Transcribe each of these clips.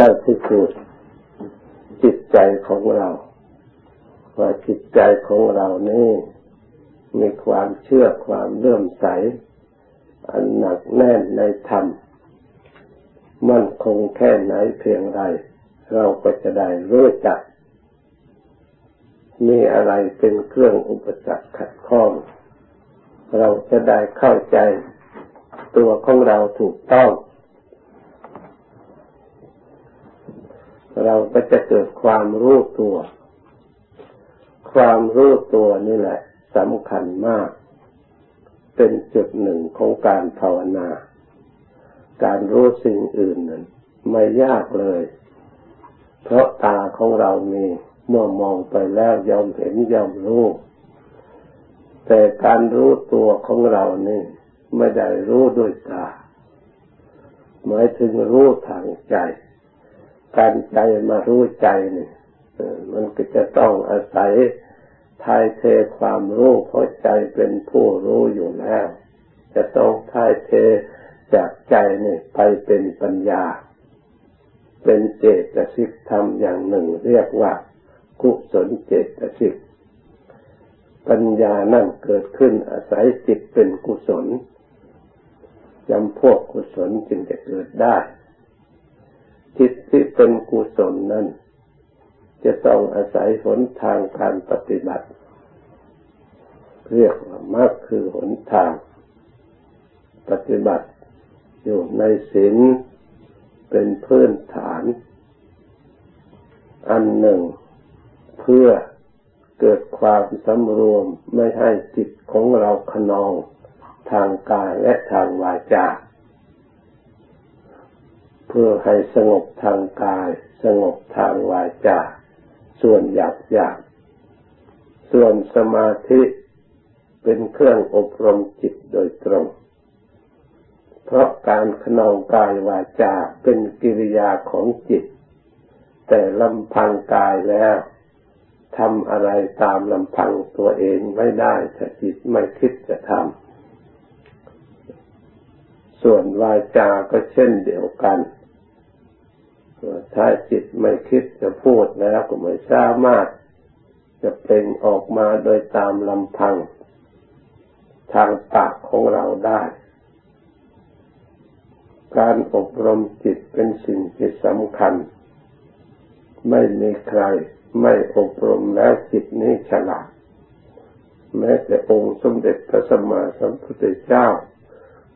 ได้พิสูจน์จิตใจของเรา ว่าจิตใจของเรานี่มีความเชื่อความเลื่อมใส อันหนักแน่นในธรรม มั่นคงแค่ไหนเพียงไร เราก็จะได้รู้จัก มีอะไรเป็นเครื่องอุปสรรคขัดข้อง เราจะได้เข้าใจตัวของเราถูกต้อง เราก็จะเกิดความรู้ตัว ความรู้ตัวนี่แหละสำคัญมาก เป็นจุดหนึ่งของการภาวนา การรู้สิ่งอื่นนั้นไม่ยากเลย เพราะตาของเรามีเมื่อมองไปแล้วยอมเห็นยอมรู้ แต่การรู้ตัวของเรานี่ไม่ได้รู้ด้วยตาหมายถึงรู้ทางใจ การใจมารู้ใจนี่มันก็จะต้องอาศัยทายเทความรู้เพราะใจเป็นผู้รู้อยู่แล้ว จะต้องทายเทจากใจนี่ไปเป็นปัญญา เป็นเจตสิกธรรมอย่างหนึ่ง เรียกว่ากุศลเจตสิกปัญญานั่นเกิดขึ้นอาศัยจิตเป็นกุศลจำพวกกุศลจึงจะเกิดได้ จิตที่เป็นกุศลนั้น จะต้องอาศัยหนทางการปฏิบัติ เรียกว่ามรรคคือหนทาง ปฏิบัติอยู่ในศีลเป็นพื้นฐาน อันหนึ่ง เพื่อเกิดความสำรวมไม่ให้จิตของเราขนองทางกายและทางวาจา เพื่อให้สงบทางกาย สงบทางวาจาส่วนหยาบหยาบส่วนสมาธิเป็นเครื่องอบรมจิตโดยตรง เพราะการขนองกายวาจาเป็นกิริยาของจิต แต่ลำพังกายแล้วทำอะไรตามลำพังตัวเองไม่ได้ถ้าจิตไม่คิดจะทำส่วนวาจาก็เช่นเดียวกัน ถ้าจิตไม่คิดจะพูดแล้วก็ไม่สามารถจะเป็นออกมาโดยตามลำพัง ทางปากของเราได้ การอบรมจิตเป็นสิ่งที่สำคัญ ไม่มีใครไม่อบรมแล้วจิตนี้ฉลาด แม้แต่องค์สมเด็จพระสัมมาสัมพุทธเจ้า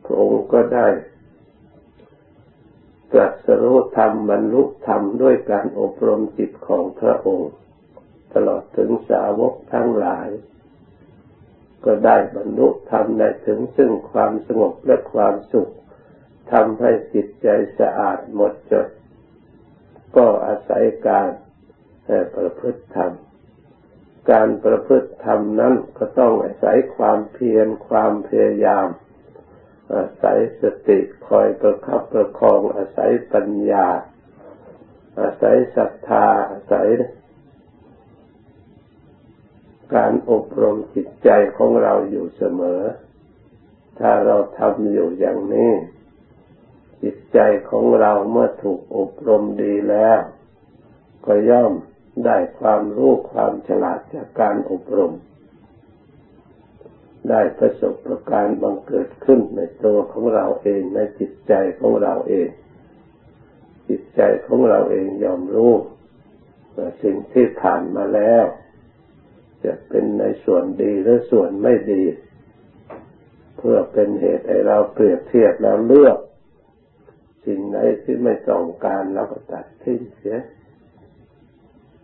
พระองค์ก็ได้ ตรัสรู้ธรรมบรรลุธรรมด้วยการอบรมจิตของพระองค์ ตลอดถึงสาวกทั้งหลาย ก็ได้บรรลุธรรมได้ถึงซึ่งความสงบและความสุขทำให้จิตใจสะอาดหมดจด ก็อาศัยการประพฤติธรรม การประพฤติธรรมนั้นก็ต้องอาศัยความเพียรความพยายาม อาศัยสติคอยประคับประคองอาศัยปัญญา อาศัยศรัทธาอาศัย การอบรมจิตใจของเราอยู่เสมอ ถ้าเราทำอยู่อย่างนี้ จิตใจของเราเมื่อถูกอบรมดีแล้ว ก็ย่อมได้ความรู้ความฉลาดจากการอบรม ได้ประสบประการบังเกิดขึ้นในตัวของเราเองในจิตใจของเราเอง จิตใจของเราเองยอมรู้ว่าสิ่งที่ผ่านมาแล้ว จะเป็นในส่วนดีหรือส่วนไม่ดี เพื่อเป็นเหตุให้เราเปรียบเทียบแล้วเลือก สิ่งไหนที่ไม่ต้องการเราก็ตัดทิ้งเสีย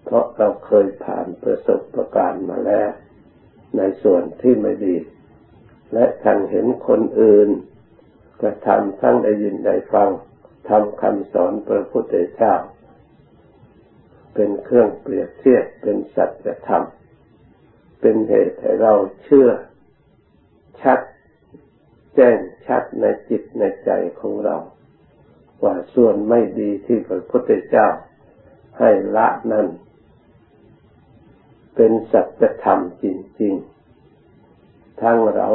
เพราะเราเคยผ่านประสบประการมาแล้ว ในส่วนที่ไม่ดี และทันเห็นคนอื่นกระทำทั้งได้ยินได้ฟังทำคำสอนพระพุทธเจ้า เป็นเครื่องเปรียบเทียบเป็นสัจธรรม เป็นเหตุให้เราเชื่อ ชัด แจ้งชัดในจิตในใจของเรา ว่าส่วนไม่ดีที่พระพุทธเจ้า ให้ละนั้น เป็นสัจธรรมจริง ๆ ทั้งเรา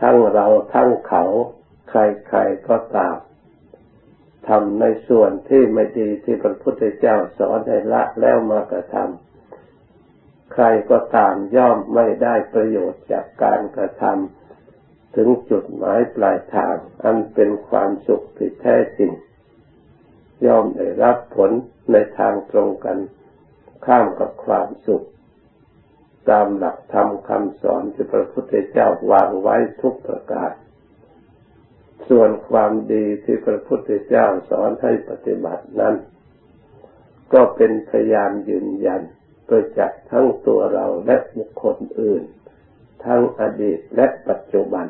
ทั้งเราทั้งเขา ใครๆก็ตามทำในส่วนที่ไม่ดีที่พระพุทธเจ้าสอนให้ละแล้วมากระทำใครก็ตามย่อมไม่ได้ประโยชน์จากการกระทำถึงจุดหมายปลายทาง อันเป็นความสุขที่แท้จริง ย่อมได้รับผลในทางตรงกันข้ามกับความสุข ตามหลักธรรมคำสอนที่พระพุทธเจ้าวางไว้ทุกประการ ส่วนความดีที่พระพุทธเจ้าสอนให้ปฏิบัตินั้น ก็เป็นพยานยืนยันประจักษ์ทั้งตัวเราและบุคคลอื่น ทั้งอดีตและปัจจุบัน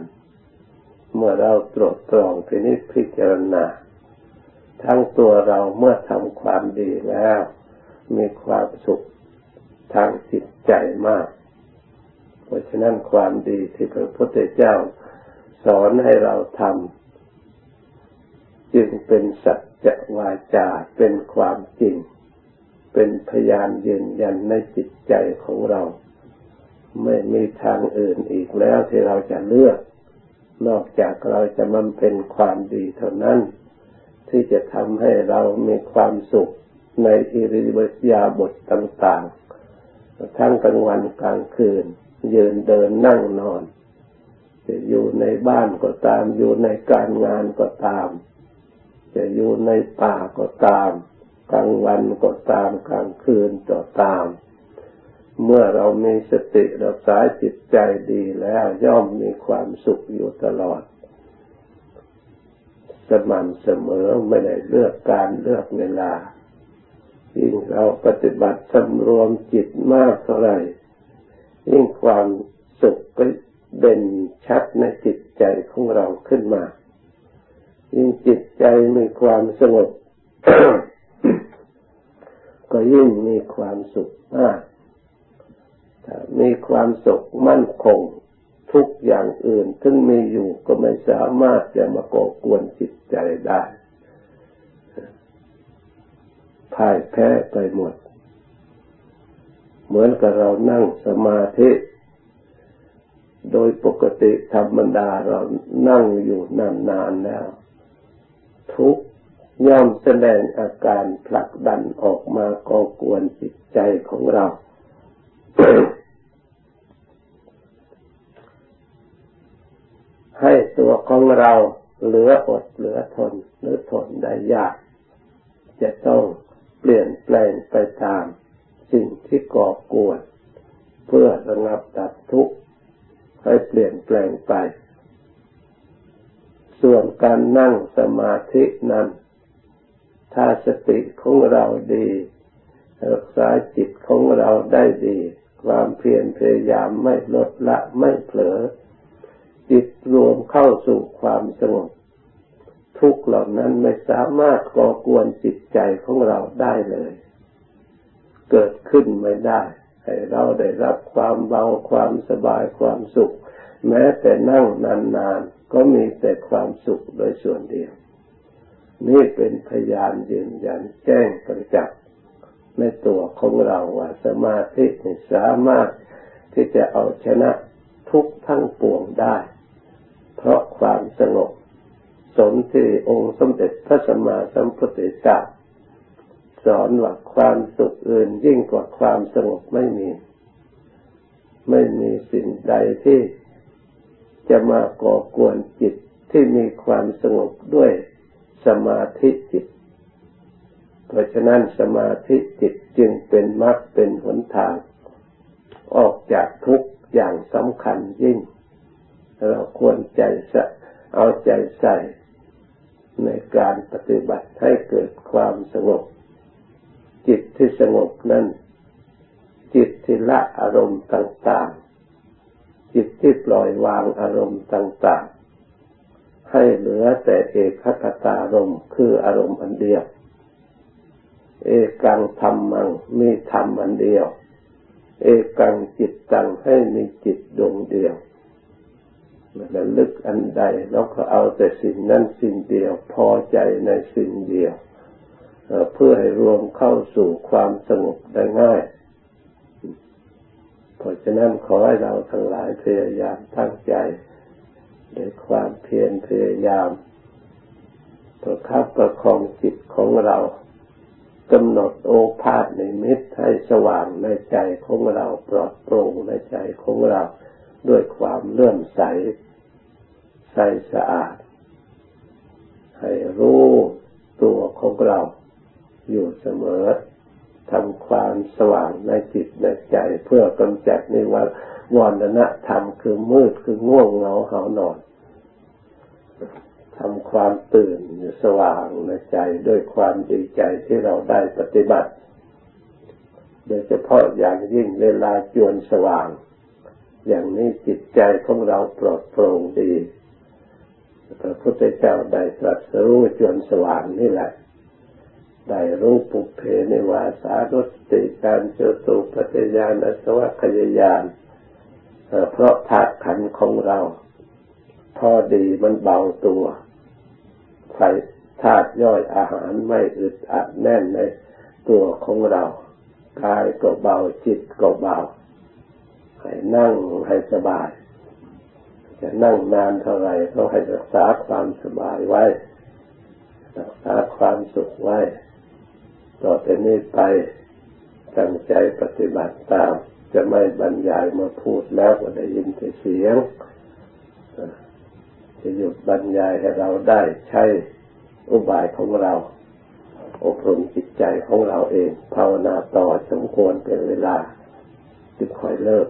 เมื่อเราตรวจตรองพินิจพิจารณา ทั้งตัวเราเมื่อทำความดีแล้ว มีความสุข ทางจิตใจมาก เพราะฉะนั้นความดีที่พระพุทธเจ้าสอนให้เราทำจึงเป็นสัจวาจาเป็นความจริง เป็นพยานยืนยันในจิตใจของเรา ไม่มีทางอื่นอีกแล้วที่เราจะเลือก นอกจากเราจะมันเป็นความดีเท่านั้น ที่จะทำให้เรามีความสุขในอิริยาบถต่างๆ ทั้งกลางวันกลางคืน ยืนเดินนั่งนอน จะอยู่ในบ้านก็ตาม อยู่ในการงานก็ตาม จะอยู่ในป่าก็ตาม กลางวันก็ตามกลางคืนก็ตาม เมื่อเรามีสติรักษาจิตใจดีแล้วย่อมมีความสุขอยู่ตลอดสม่ำเสมอไม่ได้เลือกการเลือกเวลา ยิ่งเราปฏิบัติสำรวมจิตมากเท่าไหร่ยิ่งความสุขก็เด่นชัดในจิตใจของเราขึ้นมา ยิ่งจิตใจมีความสงบ ก็ยิ่งมีความสุขมากถ้ามีความสุขมั่นคงทุกอย่างอื่น ถึงมีอยู่ก็ไม่สามารถจะมาก่อกวนจิตใจได้ พ่ายแพ้ไปหมด เหมือนกับเรานั่งสมาธิโดยปกติธรรมดาเรานั่งอยู่นานๆแล้ว ทุกย่อมแสดงอาการผลักดันออกมาก่อกวนจิตใจของเรา ให้ตัวของเราเหลืออดเหลือทนหรือทนได้ยาก จะต้อง เปลี่ยนแปลงไปตามสิ่งที่ก่อกวน เพื่อระงับดับทุกข์ให้เปลี่ยนแปลงไป ส่วนการนั่งสมาธินั้น ถ้าสติของเราดี รักษาจิตของเราได้ดี ความเพียรพยายามไม่ลดละไม่เผลอจิตรวมเข้าสู่ความสงบ ทุกเหล่านั้นไม่สามารถก่อกวนจิตใจของเราได้เลย เกิดขึ้นไม่ได้ ให้เราได้รับความเบาความสบายความสุข แม้แต่นั่งนานๆก็มีแต่ความสุขโดยส่วนเดียว นี่เป็นพยานยืนยันแจ้งประจักษ์ในตัวของเราว่าสมาธิสามารถที่จะเอาชนะทุกทั้งปวงได้ เพราะความสงบ สมที่องค์สมเด็จพระสัมมาสัมพุทธเจ้าสอนว่าความสุขอื่นยิ่งกว่าความสงบไม่มี ไม่มีสิ่งใดที่จะมาก่อกวนจิตที่มีความสงบด้วยสมาธิจิต เพราะฉะนั้นสมาธิจิตจึงเป็นมรรคเป็นหนทาง ออกจากทุกอย่างสำคัญยิ่ง เราควรใจเอาใจใส่ ในการปฏิบัติให้เกิดความสงบ จิตที่สงบนั้นจิตที่ละอารมณ์ต่างจิตที่ปล่อยวางอารมณ์ต่าง ๆ ให้เหลือแต่เอกคตารมณ์คืออารมณ์อันเดียว เอกังธรรมังมีธรรมอันเดียว เอกังจิตตังให้มีจิตดวงเดียว ระลึกอันใดแล้วก็เอาแต่สิ่งนั้นสิ่งเดียวพอใจในสิ่งเดียวเพื่อให้รวมเข้าสู่ความสงบได้ง่าย เพราะฉะนั้นขอให้เราทั้งหลายพยายามตั้งใจด้วยความเพียรพยายามประคับประคองจิตของเรากำหนดโอภาษในมิตรให้สว่างในใจของเราปลอดโปร่งในใจของเรา ด้วยความเลื่อมใส ใสสะอาด ให้รู้ตัวของเราอยู่เสมอทำความสว่างในจิตในใจ เพื่อกำจัดในวันวรณะธรรมคือมืดคือง่วงเหงาเหานอนทำความตื่นอยู่สว่างในใจด้วยความดีใจที่เราได้ปฏิบัติ โดยเฉพาะอย่างยิ่งเวลาจวนสว่าง อย่างนี้จิตใจของเราปลอดโปร่งดีพระพุทธเจ้าได้ตรัสรู้จนสว่างนี่แหละได้รู้ปุเพในวาสารสติการเจตุปัจญาณสวัคยายานเพราะธาตุขันของเรา พอดีมันเบาตัวไฟธาตุย่อยอาหารไม่อึดอัดแน่นในตัวของเรา กายก็เบาจิตก็เบา ให้นั่งให้สบาย จะนั่งนานเท่าไหร่ก็ให้รักษาความสบายไว้ รักษาความสุขไว้ ต่อไปนี้ไปตั้งใจปฏิบัติตาม จะไม่บรรยายมาพูดแล้วก็ได้ยินแต่เสียง จะหยุดบรรยายให้เราได้ใช้อุบายของเรา อบรมจิตใจของเราเอง ภาวนาต่อสมควรเป็นเวลาจึงค่อยเลิก